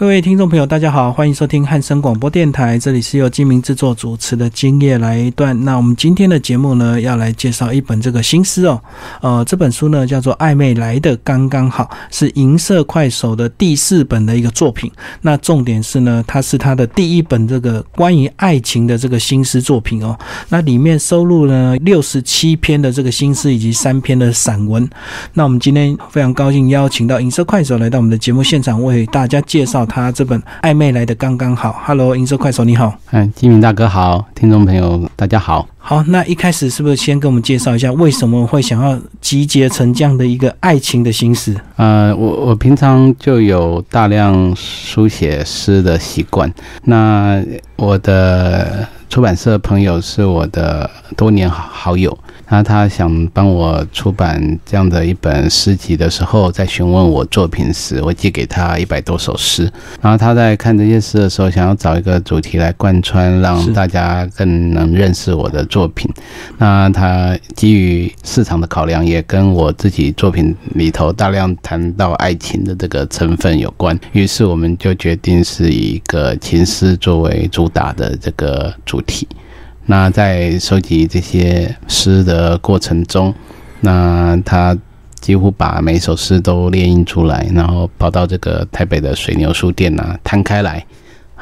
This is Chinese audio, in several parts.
各位听众朋友，大家好，欢迎收听汉声广播电台，这里是由金明制作主持的《今夜来一段》。那我们今天的节目呢，要来介绍一本这个新诗哦。呃，这本书呢叫做《暧昧来的刚刚好》，是银色快手的第四本的一个作品。那重点是呢，它是它的第一本这个关于爱情的这个新诗作品哦。那里面收录了六十七篇的这个新诗以及三篇的散文。那我们今天非常高兴邀请到银色快手来到我们的节目现场，为大家介绍。他这本暧昧来的刚刚好，Hello，银色快手你好，嗯，金明大哥好，听众朋友大家好，好，那一开始是不是先跟我们介绍一下，为什么会想要集结成这样的一个爱情的心思？呃，我我平常就有大量书写诗的习惯，那我的出版社朋友是我的多年好友。那他想帮我出版这样的一本诗集的时候，在询问我作品时，我寄给他一百多首诗。然后他在看这些诗的时候，想要找一个主题来贯穿，让大家更能认识我的作品。那他基于市场的考量，也跟我自己作品里头大量谈到爱情的这个成分有关。于是我们就决定是以一个情诗作为主打的这个主题。那在收集这些诗的过程中，那他几乎把每首诗都列印出来，然后跑到这个台北的水牛书店啊摊开来，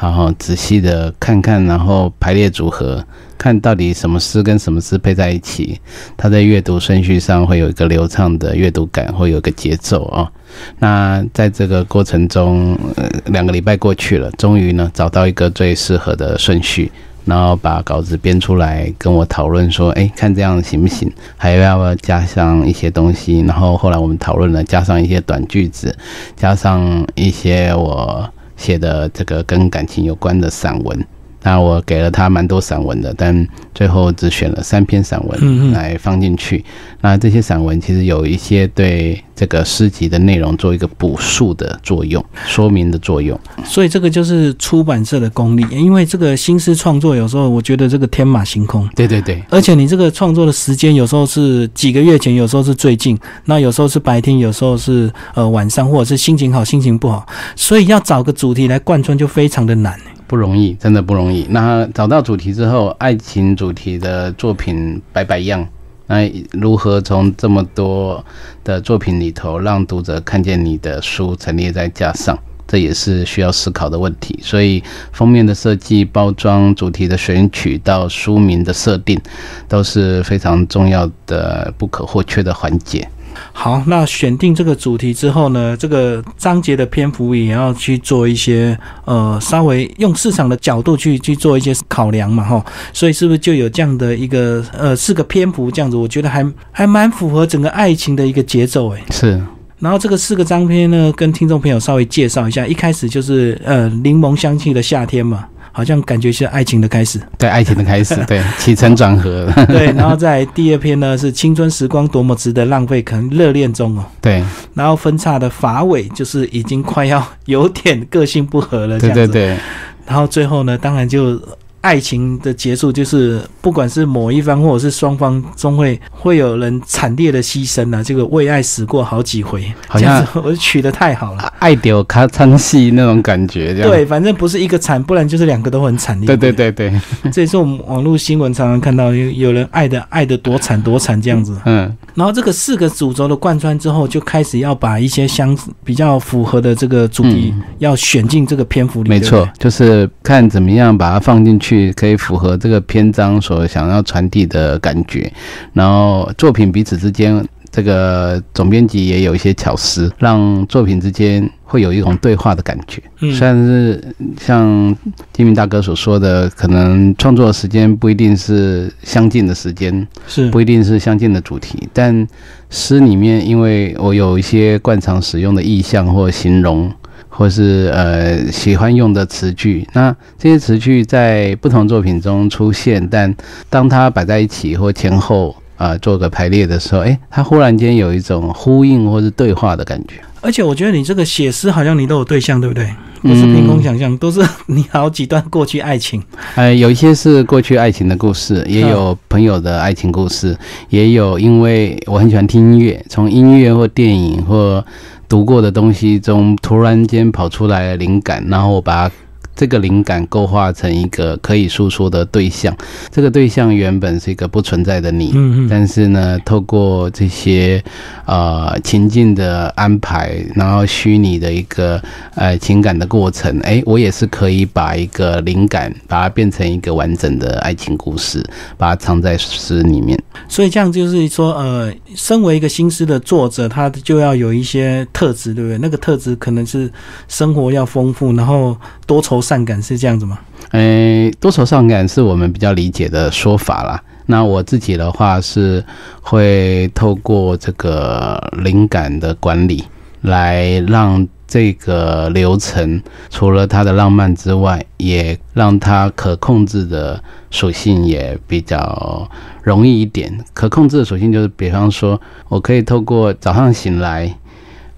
然后仔细的看看，然后排列组合，看到底什么诗跟什么诗配在一起，它在阅读顺序上会有一个流畅的阅读感，会有个节奏啊。那在这个过程中，两个礼拜过去了，终于呢找到一个最适合的顺序。然后把稿子编出来，跟我讨论说：“哎，看这样行不行？还要不要加上一些东西？”然后后来我们讨论了，加上一些短句子，加上一些我写的这个跟感情有关的散文。那我给了他蛮多散文的，但最后只选了三篇散文来放进去。那这些散文其实有一些对这个诗集的内容做一个补述的作用、说明的作用。所以这个就是出版社的功力，因为这个新诗创作有时候我觉得这个天马行空。对对对，而且你这个创作的时间有时候是几个月前，有时候是最近，那有时候是白天，有时候是呃晚上，或者是心情好、心情不好，所以要找个主题来贯穿就非常的难。不容易，真的不容易。那找到主题之后，爱情主题的作品百百样，那如何从这么多的作品里头，让读者看见你的书陈列在架上，这也是需要思考的问题。所以，封面的设计、包装、主题的选取到书名的设定，都是非常重要的、不可或缺的环节。好，那选定这个主题之后呢，这个章节的篇幅也要去做一些呃，稍微用市场的角度去去做一些考量嘛，哈，所以是不是就有这样的一个呃四个篇幅这样子？我觉得还还蛮符合整个爱情的一个节奏，诶。是。然后这个四个章篇呢，跟听众朋友稍微介绍一下，一开始就是呃柠檬香气的夏天嘛。好像感觉是爱情的开始，对爱情的开始，对起承转合，对。然后在第二篇呢，是青春时光多么值得浪费，可能热恋中哦，对。然后分叉的法尾就是已经快要 有点个性不合了，对对对。然后最后呢，当然就。爱情的结束，就是不管是某一方或者是双方，终会会有人惨烈的牺牲啊！这个为爱死过好几回，好像我取的太好了，爱丢卡唱戏那种感觉，这样对，反正不是一个惨，不然就是两个都很惨烈。对对对对，这也是我们网络新闻常常看到有有人爱的爱的多惨多惨这样子。嗯，然后这个四个主轴的贯穿之后，就开始要把一些相比较符合的这个主题要选进这个篇幅里。没错，就是看怎么样把它放进去。去可以符合这个篇章所想要传递的感觉，然后作品彼此之间，这个总编辑也有一些巧思，让作品之间会有一种对话的感觉。嗯虽然是像金明大哥所说的，可能创作时间不一定是相近的时间，是不一定是相近的主题，但诗里面因为我有一些惯常使用的意象或形容。或是呃喜欢用的词句，那这些词句在不同作品中出现，但当它摆在一起或前后啊做个排列的时候，哎，它忽然间有一种呼应或是对话的感觉。而且我觉得你这个写诗好像你都有对象，对不对？不是凭空想象，都是你好几段过去爱情。呃，有一些是过去爱情的故事，也有朋友的爱情故事，也有因为我很喜欢听音乐，从音乐或电影或。读过的东西中突然间跑出来灵感，然后我把它。这个灵感构化成一个可以诉说的对象，这个对象原本是一个不存在的你，嗯嗯但是呢，透过这些呃情境的安排，然后虚拟的一个呃情感的过程，哎，我也是可以把一个灵感把它变成一个完整的爱情故事，把它藏在诗里面。所以这样就是说，呃，身为一个新诗的作者，他就要有一些特质，对不对？那个特质可能是生活要丰富，然后多愁善感，是这样子吗？诶，多愁善感是我们比较理解的说法啦。那我自己的话是会透过这个灵感的管理，来让这个流程除了它的浪漫之外，也让它可控制的属性也比较容易一点。可控制的属性就是，比方说我可以透过早上醒来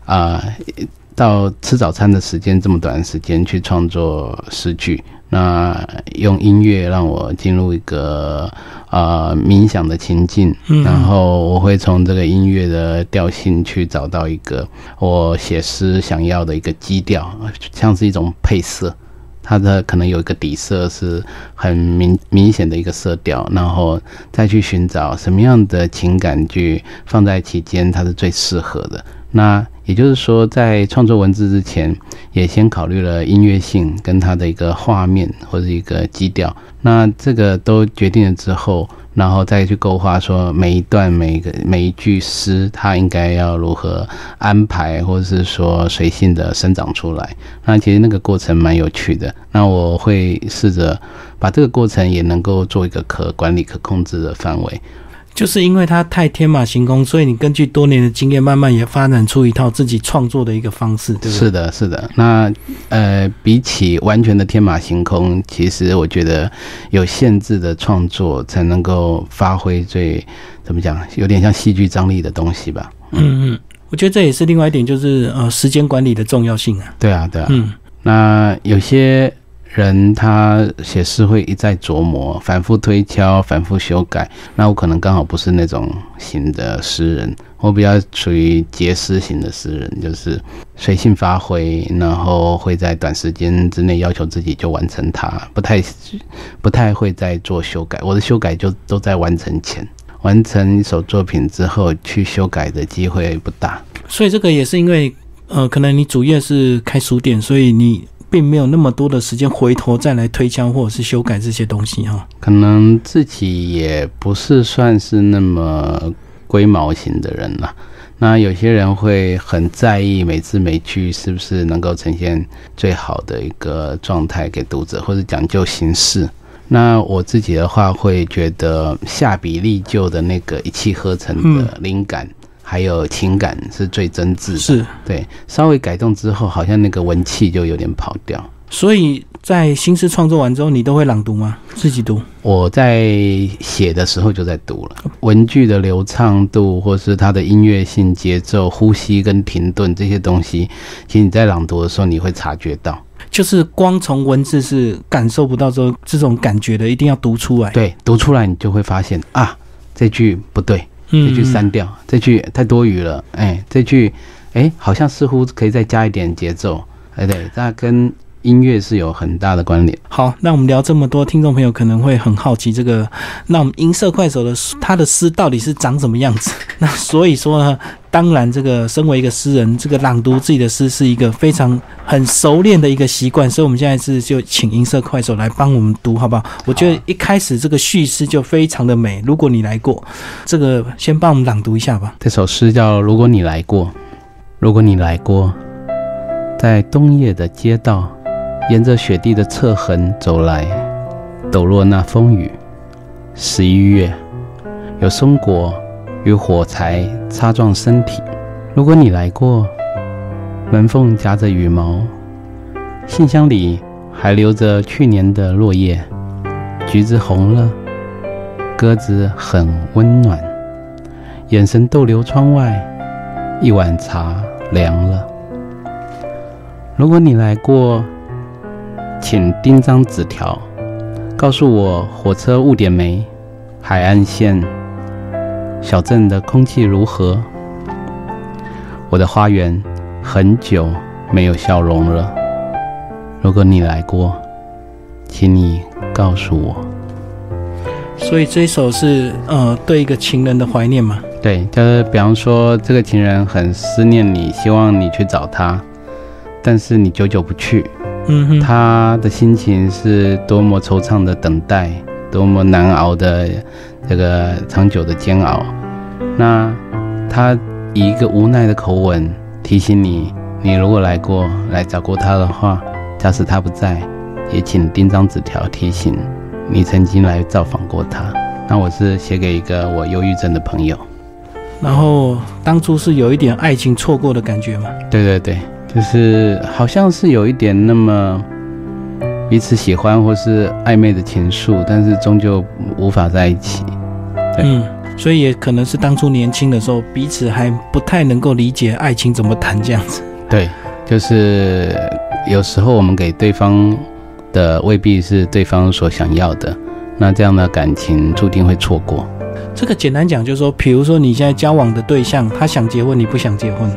啊、到吃早餐的时间这么短的时间去创作诗句，那用音乐让我进入一个呃冥想的情境，嗯然后我会从这个音乐的调性去找到一个我写诗想要的一个基调，像是一种配色。它的可能有一个底色是很明明显的一个色调，然后再去寻找什么样的情感去放在其间，它是最适合的。那也就是说，在创作文字之前，也先考虑了音乐性跟它的一个画面或者一个基调。那这个都决定了之后，然后再去勾画说每一段、每一个每一句诗，它应该要如何安排，或者是说随性的生长出来。那其实那个过程蛮有趣的。那我会试着把这个过程也能够做一个可管理、可控制的范围。就是因为它太天马行空，所以你根据多年的经验，慢慢也发展出一套自己创作的一个方式，对不对？是的，是的。那呃，比起完全的天马行空，其实我觉得有限制的创作才能够发挥最怎么讲，有点像戏剧张力的东西吧。嗯嗯，我觉得这也是另外一点，就是呃时间管理的重要性啊。对啊，对啊。嗯那有些人他写诗会一再琢磨，反复推敲，反复修改。那我可能刚好不是那种型的诗人，我比较属于结诗型的诗人，就是随性发挥，然后会在短时间之内要求自己就完成它，不太不太会再做修改。我的修改就都在完成前。完成一首作品之后，去修改的机会不大。所以这个也是因为呃，可能你主业是开书店，所以你并没有那么多的时间回头再来推敲或者是修改这些东西哈。可能自己也不是算是那么龟毛型的人了。那有些人会很在意每字每句是不是能够呈现最好的一个状态给读者，或者讲究形式。那我自己的话，会觉得下笔立就的那个一气呵成的灵感，还有情感是最真挚的。是，对，稍微改动之后，好像那个文气就有点跑掉。所以在新诗创作完之后，你都会朗读吗？自己读？我在写的时候就在读了，文句的流畅度，或是它的音乐性、节奏、呼吸跟停顿这些东西，其实你在朗读的时候你会察觉到。就是光从文字是感受不到这这种感觉的，一定要读出来。对，读出来你就会发现啊，这句不对，嗯，这句删掉，这句太多余了，哎，这句哎好像似乎可以再加一点节奏，哎对，那跟音乐是有很大的关联。好，那我们聊这么多，听众朋友可能会很好奇，这个那我们银色快手的他的诗到底是长什么样子？那所以说呢，当然这个身为一个诗人，这个朗读自己的诗是一个非常很熟练的一个习惯，所以我们现在是就请银色快手来帮我们读，好不好？我觉得一开始这个叙事就非常的美。如果你来过，这个先帮我们朗读一下吧。这首诗叫《如果你来过》，如果你来过，在冬夜的街道，沿着雪地的侧痕走来，抖落那风雨。十一月，有松果与火柴擦撞身体。如果你来过，门缝夹着羽毛，信箱里还留着去年的落叶。橘子红了，鸽子很温暖。眼神逗留窗外，一碗茶凉了。如果你来过，请钉张纸条，告诉我火车误点没，海岸线，小镇的空气如何。我的花园很久没有笑容了。如果你来过，请你告诉我。所以这一首是呃对一个情人的怀念嘛？对，就是比方说这个情人很思念你，希望你去找他，但是你久久不去，嗯哼，他的心情是多么惆怅的等待，多么难熬的这个长久的煎熬。那他以一个无奈的口吻提醒你：你如果来过来找过他的话，假使他不在，也请钉张纸条提醒你曾经来造访过他。那我是写给一个我忧郁症的朋友。然后当初是有一点爱情错过的感觉嘛？对对对，就是好像是有一点那么彼此喜欢或是暧昧的情愫，但是终究无法在一起。对嗯，所以也可能是当初年轻的时候，彼此还不太能够理解爱情怎么谈这样子。对，就是有时候我们给对方的未必是对方所想要的，那这样的感情注定会错过。这个简单讲就是说，比如说你现在交往的对象，他想结婚，你不想结婚，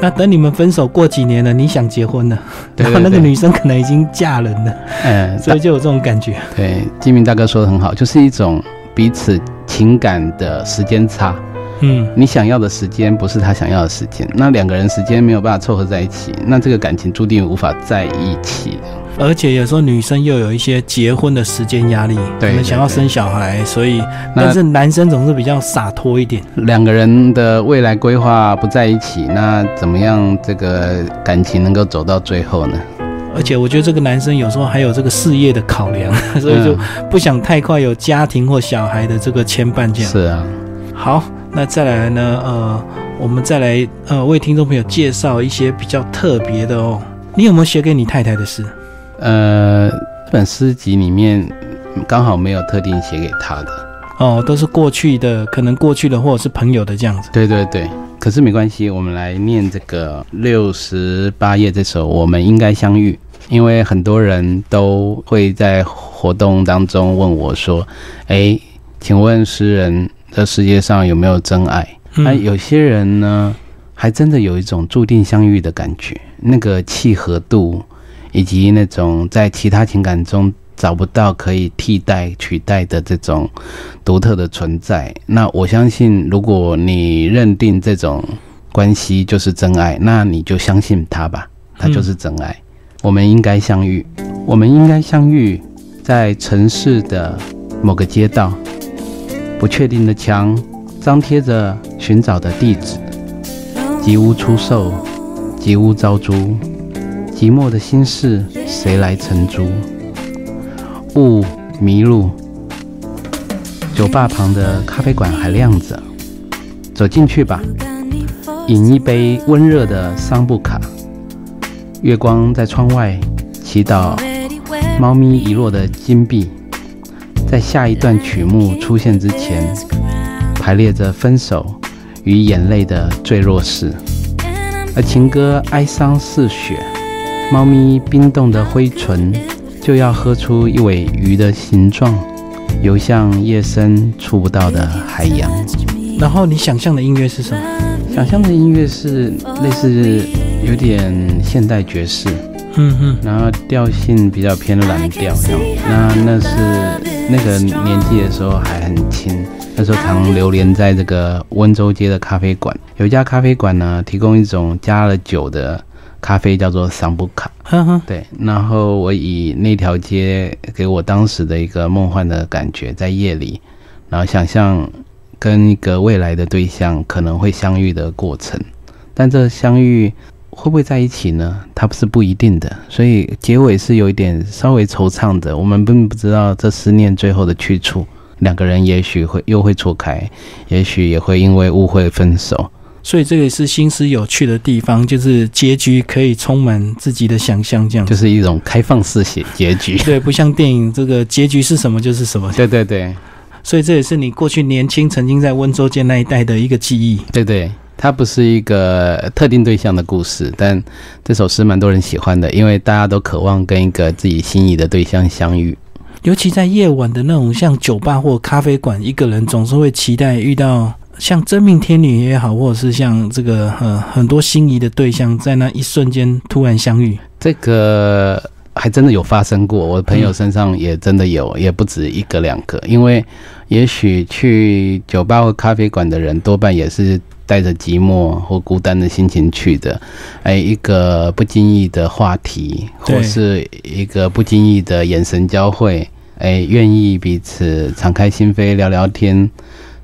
那等你们分手过几年了，你想结婚了，对然后 那个女生可能已经嫁人了，嗯，所以就有这种感觉。对，金明大哥说的很好，就是一种彼此情感的时间差。嗯，你想要的时间不是他想要的时间，那两个人时间没有办法凑合在一起，那这个感情注定无法在一起。而且有时候女生又有一些结婚的时间压力，对可能想要生小孩，所以但是男生总是比较洒脱一点。两个人的未来规划不在一起，那怎么样这个感情能够走到最后呢？而且我觉得这个男生有时候还有这个事业的考量，所以就嗯不想太快有家庭或小孩的这个牵绊。这样是啊，好，那再来呢？呃，我们再来呃为听众朋友介绍一些比较特别的哦。你有没有写给你太太的诗？呃，这本诗集里面刚好没有特定写给他的，哦，都是过去的，可能过去的或者是朋友的这样子。对对对。可是没关系，我们来念这个六十八页这首《我们应该相遇》，因为很多人都会在活动当中问我说：“哎，请问诗人，这世界上有没有真爱？”那、嗯，有些人呢，还真的有一种注定相遇的感觉，那个契合度，以及那种在其他情感中找不到可以替代、取代的这种独特的存在。那我相信，如果你认定这种关系就是真爱，那你就相信它吧，它就是真爱。我们应该相遇，我们应该相遇在城市的某个街道，不确定的墙张贴着寻找的地址，吉屋出售，吉屋招租，寂寞的心事谁来承租？雾迷路，酒吧旁的咖啡馆还亮着，走进去吧，饮一杯温热的桑布卡，月光在窗外祈祷猫咪遗落的金币，在下一段曲目出现之前，排列着分手与眼泪的坠落式，而情歌哀伤似雪，猫咪冰冻的灰唇就要喝出一尾鱼的形状，游向夜深触不到的海洋。然后你想象的音乐是什么？想象的音乐是类似有点现代爵士，嗯嗯，然后调性比较偏蓝调这样。那那是那个年纪的时候还很轻，那时候常流连在这个温州街的咖啡馆。有一家咖啡馆呢，提供一种加了酒的咖啡，叫做桑布卡。对，然后我以那条街给我当时的一个梦幻的感觉，在夜里，然后想象跟一个未来的对象可能会相遇的过程，但这相遇会不会在一起呢？它不是不一定的，所以结尾是有一点稍微惆怅的。我们并不知道这思念最后的去处，两个人也许会又会错开，也许也会因为误会分手。所以这个也是新思有趣的地方，就是结局可以充满自己的想象，这样。就是一种开放式写结局。对，不像电影这个结局是什么就是什么。对对对。所以这也是你过去年轻曾经在温州街那一带的一个记忆。对对，它不是一个特定对象的故事，但这首诗蛮多人喜欢的，因为大家都渴望跟一个自己心仪的对象相遇。尤其在夜晚的那种像酒吧或咖啡馆，一个人总是会期待遇到像真命天女也好，或者是像这个呃很多心仪的对象，在那一瞬间突然相遇，这个还真的有发生过。我的朋友身上也真的有，也不止一个两个。因为也许去酒吧或咖啡馆的人，多半也是带着寂寞或孤单的心情去的。哎，一个不经意的话题，或是一个不经意的眼神交汇，哎，愿意彼此敞开心扉聊聊天。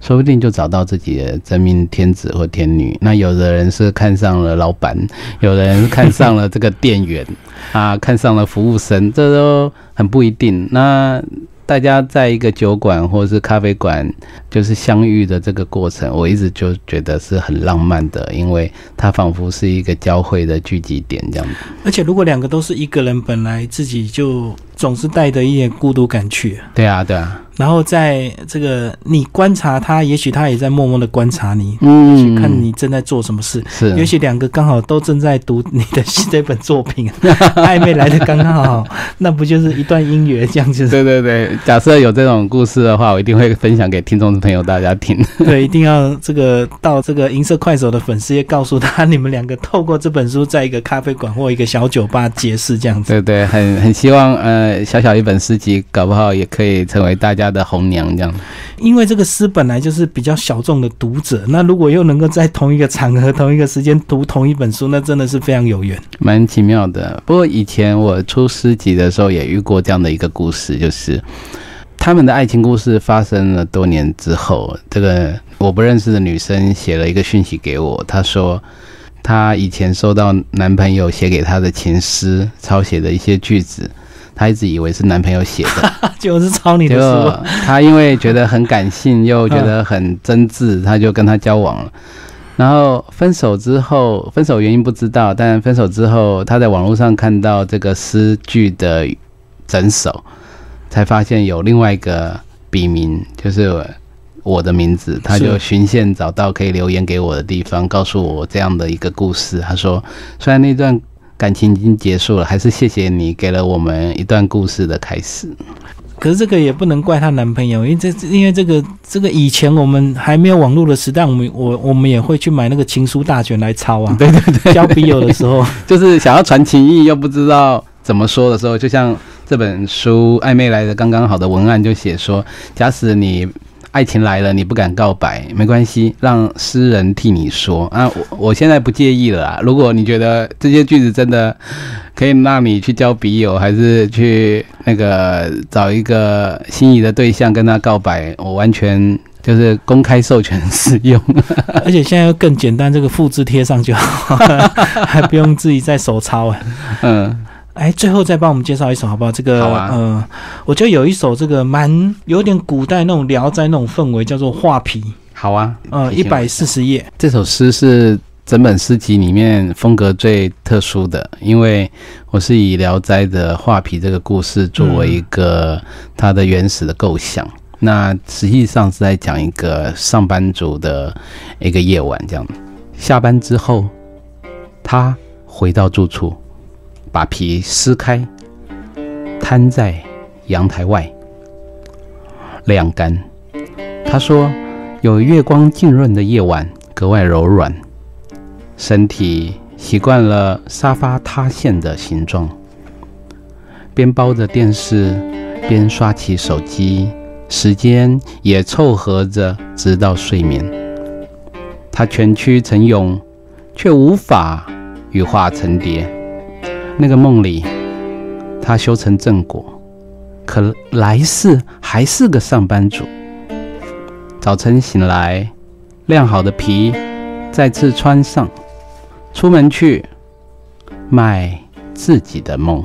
说不定就找到自己的真命天子或天女。那有的人是看上了老板，有的人看上了这个店员，啊，看上了服务生，这都很不一定。那。大家在一个酒馆或者是咖啡馆，就是相遇的这个过程，我一直就觉得是很浪漫的，因为它仿佛是一个交汇的聚集点这样子。而且，如果两个都是一个人，本来自己就总是带着一点孤独感去。对啊，对啊。然后在这个你观察他，也许他也在默默的观察你，嗯，看你正在做什么事。是，也许两个刚好都正在读你的这本作品，暧昧来的刚刚好，那不就是一段姻缘这样子？对对对。假设有这种故事的话，我一定会分享给听众朋友大家听。对，一定要这个到这个银色快手的粉丝页告诉他，你们两个透过这本书，在一个咖啡馆或一个小酒吧结识这样子。对对，很很希望呃，小小一本诗集，搞不好也可以成为大家的红娘这样。因为这个诗本来就是比较小众的读者，那如果又能够在同一个场合、同一个时间读同一本书，那真的是非常有缘，蛮奇妙的。不过以前我出诗集的时候，也遇过这样的一个故事，就是。他们的爱情故事发生了多年之后，这个我不认识的女生写了一个讯息给我，她说她以前收到男朋友写给她的情诗，抄写的一些句子，她一直以为是男朋友写的，就是抄你的书。她因为觉得很感性，又觉得很真挚，她就跟他交往了。然后分手之后，分手原因不知道，但分手之后，她在网络上看到这个诗句的整首。才发现有另外一个笔名，就是我的名字。他就循线找到可以留言给我的地方，告诉我这样的一个故事。他说：“虽然那段感情已经结束了，还是谢谢你给了我们一段故事的开始。”可是这个也不能怪她男朋友，因为这因为这个这个以前我们还没有网络的时代，我们我我们也会去买那个情书大全来抄啊。对对对，交笔友的时候，就是想要传情意又不知道怎么说的时候，就像。这本书暧昧来的刚刚好的文案就写说：假使你爱情来了，你不敢告白，没关系，让诗人替你说啊。我我现在不介意了啊。如果你觉得这些句子真的可以让你去交笔友，还是去那个找一个心仪的对象跟他告白，我完全就是公开授权使用。而且现在又更简单，这个复制贴上就好，还不用自己再手抄啊。嗯。哎，最后再帮我们介绍一首好不好？这个，呃，我觉得有一首这个蛮有点古代那种聊斋那种氛围，叫做《画皮》。好啊，呃，一百四十页。这首诗是整本诗集里面风格最特殊的，因为我是以聊斋的画皮这个故事作为一个它的原始的构想。那实际上是在讲一个上班族的一个夜晚，这样。下班之后，他回到住处。把皮撕开，摊在阳台外晾干。他说：“有月光浸润的夜晚格外柔软，身体习惯了沙发塌陷的形状。边包着电视，边刷起手机，时间也凑合着直到睡眠。他蜷曲成蛹，却无法羽化成蝶。”那个梦里，他修成正果，可来世还是个上班族。早晨醒来，晾好的皮再次穿上，出门去卖自己的梦。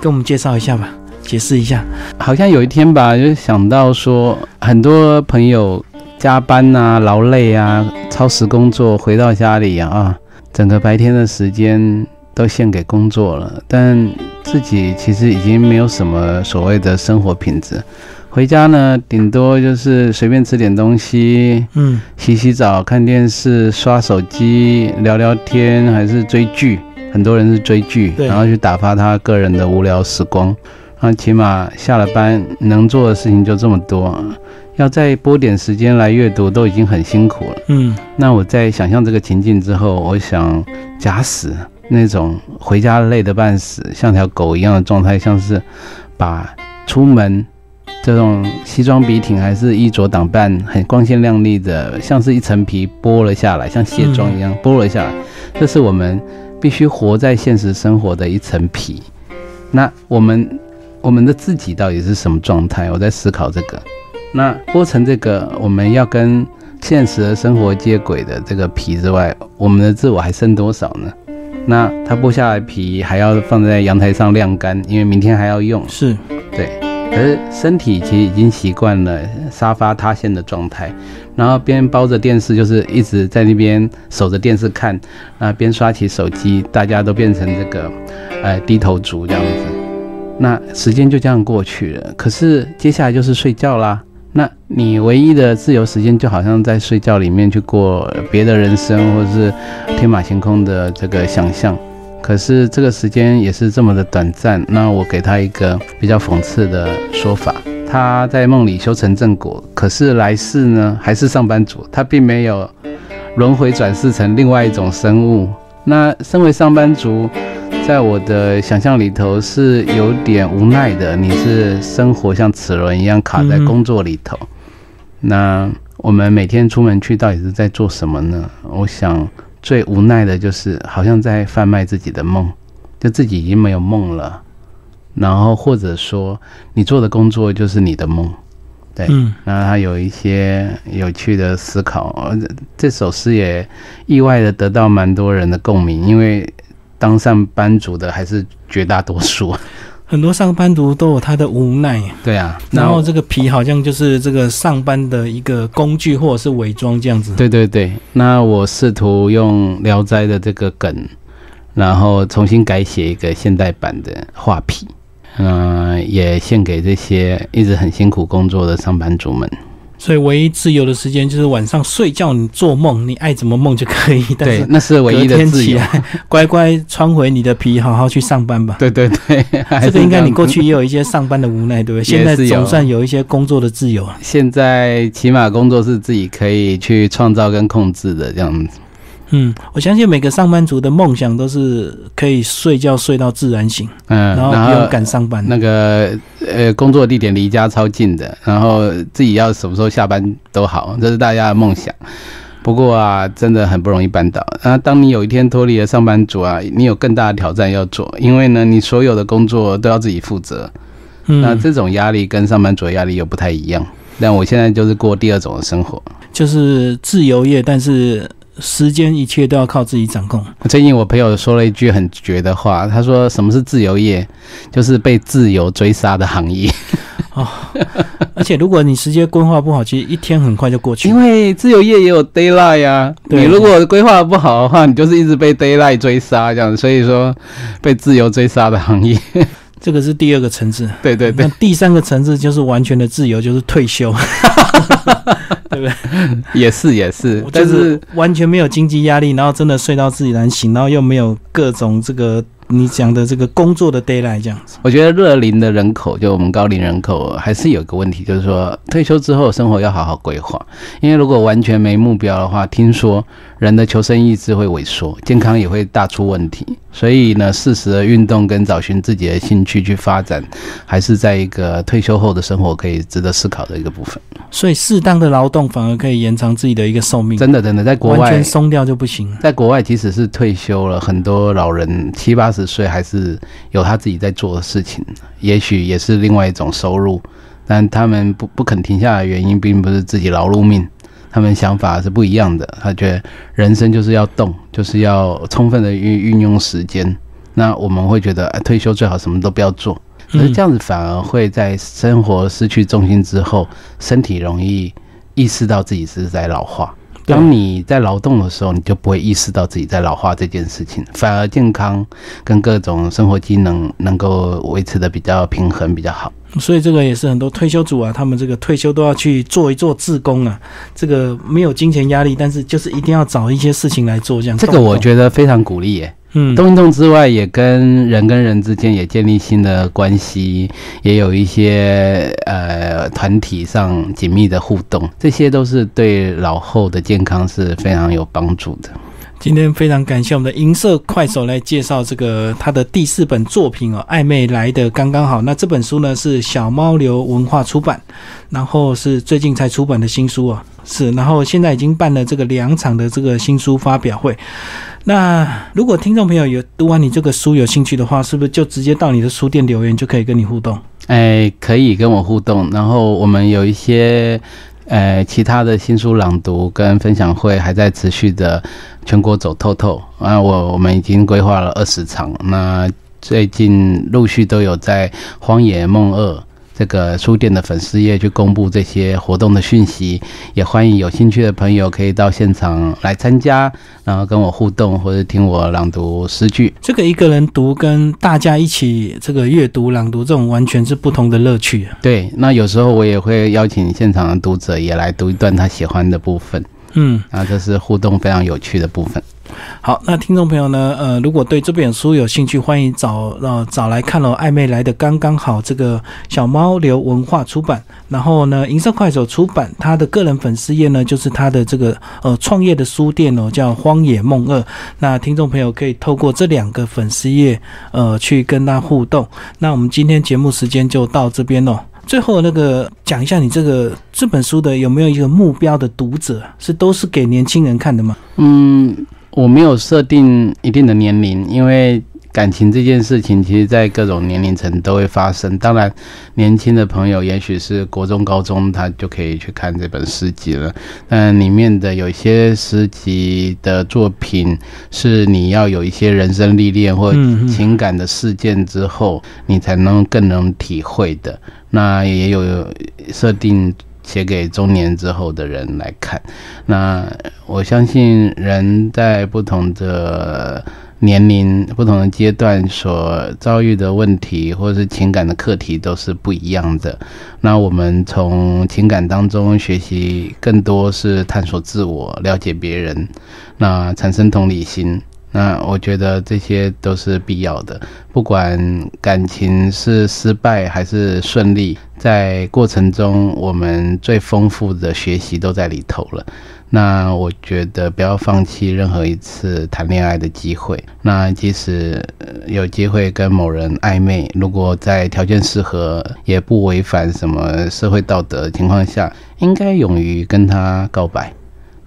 跟我们介绍一下吧，解释一下。好像有一天吧，就想到说，很多朋友加班啊、劳累啊、超时工作，回到家里啊，整个白天的时间。都献给工作了，但自己其实已经没有什么所谓的生活品质。回家呢，顶多就是随便吃点东西，嗯，洗洗澡、看电视、刷手机、聊聊天，还是追剧。很多人是追剧，然后去打发他个人的无聊时光。那起码下了班能做的事情就这么多。要再拨点时间来阅读，都已经很辛苦了。嗯那我在想象这个情境之后，我想假使那种回家累得半死，像条狗一样的状态，像是把出门这种西装笔挺还是衣着打扮很光鲜亮丽的，像是一层皮剥了下来，像卸妆一样剥了下来。这是我们必须活在现实生活的一层皮。那我们我们的自己到底是什么状态？我在思考这个。那剥成这个，我们要跟现实的生活接轨的这个皮之外，我们的自我还剩多少呢？那它剥下来皮还要放在阳台上晾干，因为明天还要用。是对，可是身体其实已经习惯了沙发塌陷的状态，然后边包着电视，就是一直在那边守着电视看，那边刷起手机，大家都变成这个呃低头族这样子。那时间就这样过去了，可是接下来就是睡觉啦。那你唯一的自由时间，就好像在睡觉里面去过别的人生，或者是天马行空的这个想象。可是这个时间也是这么的短暂。那我给他一个比较讽刺的说法：他在梦里修成正果，可是来世呢还是上班族，他并没有轮回转世成另外一种生物。那身为上班族，在我的想象里头是有点无奈的。你是生活像齿轮一样卡在工作里头。那我们每天出门去到底是在做什么呢？我想最无奈的就是好像在贩卖自己的梦，就自己已经没有梦了。然后或者说你做的工作就是你的梦。对，嗯那他有一些有趣的思考。这首诗也意外的得到蛮多人的共鸣，因为当上班族的还是绝大多数。很多上班族都有他的无奈，对啊，然后这个皮好像就是这个上班的一个工具或者是伪装这样子。对对对，那我试图用《聊斋》的这个梗，然后重新改写一个现代版的画皮，嗯、也献给这些一直很辛苦工作的上班族们。所以唯一自由的时间就是晚上睡觉，你做梦，你爱怎么梦就可以。但对是，那是唯一的自由。起来，乖乖穿回你的皮，好好去上班吧。对 对对，这个应该你过去也有一些上班的无奈，对不对？现在总算有一些工作的自由了。现在起码工作是自己可以去创造跟控制的这样子。嗯，我相信每个上班族的梦想都是可以睡觉睡到自然醒，嗯，然后不用赶上班。那个呃，工作地点离家超近的，然后自己要什么时候下班都好，这是大家的梦想。不过啊，真的很不容易办到。那当你有一天脱离了上班族啊，你有更大的挑战要做，因为呢，你所有的工作都要自己负责。那嗯，这种压力跟上班族的压力又不太一样。但我现在就是过第二种的生活。就是自由业，但是时间一切都要靠自己掌控。最近我朋友说了一句很绝的话，他说：“什么是自由业？就是被自由追杀的行业。而且如果你时间规划不好，其实一天很快就过去因。为自由业也有 d a y l i g h t 呀、对你如果规划不好的话，你就是一直被 d a y l i g h t 追杀这样。所以说，被自由追杀的行业。这个是第二个层次。对对对那，第三个层次就是完全的自由，就是退休，对不对？也是也是，但就是是完全没有经济压力，然后真的睡到自然醒，然后又没有各种这个你讲的这个工作的 d a y l i g h t 这样子。我觉得热龄的人口，就我们高龄人口，还是有一个问题，就是说退休之后生活要好好规划。因为如果完全没目标的话，听说人的求生意志会萎缩，健康也会大出问题。所以呢，适时的运动跟找寻自己的兴趣去发展，还是在一个退休后的生活可以值得思考的一个部分。所以适当的劳动反而可以延长自己的一个寿命，真的，真的，在国外完全，松掉就不行。在国外，即使是退休了，很多老人七八十岁还是有他自己在做的事情，也许也是另外一种收入，但他们不不肯停下来的原因，并不是自己劳碌命，他们想法是不一样的。他觉得人生就是要动，就是要充分的运运用时间。那我们会觉得，哎，退休最好什么都不要做。可是嗯这样子反而会在生活失去重心之后，身体容易意识到自己是在老化。对当你在劳动的时候，你就不会意识到自己在老化这件事情，反而健康跟各种生活机能能够维持的比较平衡，比较好。所以这个也是很多退休族啊，他们这个退休都要去做一做自工啊。这个没有金钱压力，但是就是一定要找一些事情来做，这样。这个我觉得非常鼓励耶，嗯，动一动之外，也跟人跟人之间也建立新的关系，也有一些呃团体上紧密的互动，这些都是对老后的健康是非常有帮助的。今天非常感谢我们的银色快手来介绍这个他的第四本作品哦，暧昧来的刚刚好。那这本书呢是小猫流文化出版，然后是最近才出版的新书啊，是，然后现在已经办了这个两场的这个新书发表会。那如果听众朋友有读完你这个书有兴趣的话，是不是就直接到你的书店留言就可以跟你互动？哎，可以跟我互动，然后我们有一些。呃，其他的新书朗读跟分享会还在持续的全国走透透啊，我我们已经规划了二十场，那最近陆续都有在荒野梦二。这个书店的粉丝页去公布这些活动的讯息，也欢迎有兴趣的朋友可以到现场来参加，然后跟我互动或者听我朗读诗句。这个一个人读跟大家一起这个阅读朗读，这种完全是不同的乐趣。对，那有时候我也会邀请现场的读者也来读一段他喜欢的部分。嗯，啊，这是互动非常有趣的部分。好，那听众朋友呢？呃，如果对这本书有兴趣，欢迎找呃找来看哦。暧昧来的刚刚好，这个小猫流文化出版，然后呢，银色快手出版。他的个人粉丝页呢，就是他的这个呃创业的书店哦，叫荒野梦二。那听众朋友可以透过这两个粉丝页呃去跟他互动。那我们今天节目时间就到这边哦。最后那个讲一下，你这个这本书的有没有一个目标的读者？是都是给年轻人看的吗？嗯。我没有设定一定的年龄，因为感情这件事情，其实在各种年龄层都会发生。当然，年轻的朋友也许是国中、高中，他就可以去看这本诗集了。但里面的有一些诗集的作品，是你要有一些人生历练或情感的事件之后，你才能更能体会的。那也有设定。写给中年之后的人来看，那我相信人在不同的年龄、不同的阶段所遭遇的问题，或是情感的课题都是不一样的。那我们从情感当中学习，更多是探索自我、了解别人，那产生同理心。那我觉得这些都是必要的，不管感情是失败还是顺利，在过程中我们最丰富的学习都在里头了。那我觉得不要放弃任何一次谈恋爱的机会。那即使有机会跟某人暧昧，如果在条件适合，也不违反什么社会道德情况下，应该勇于跟他告白。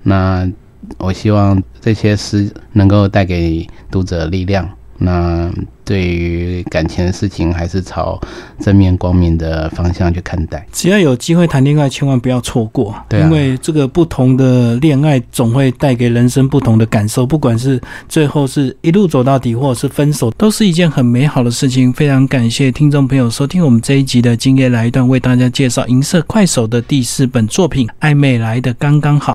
那。我希望这些诗能够带给读者力量。那对于感情的事情，还是朝正面光明的方向去看待。只要有机会谈恋爱，千万不要错过。对，因为这个不同的恋爱总会带给人生不同的感受。不管是最后是一路走到底，或者是分手，都是一件很美好的事情。非常感谢听众朋友收听我们这一集的《今夜来一段》，为大家介绍银色快手的第四本作品《暧昧来的刚刚好》。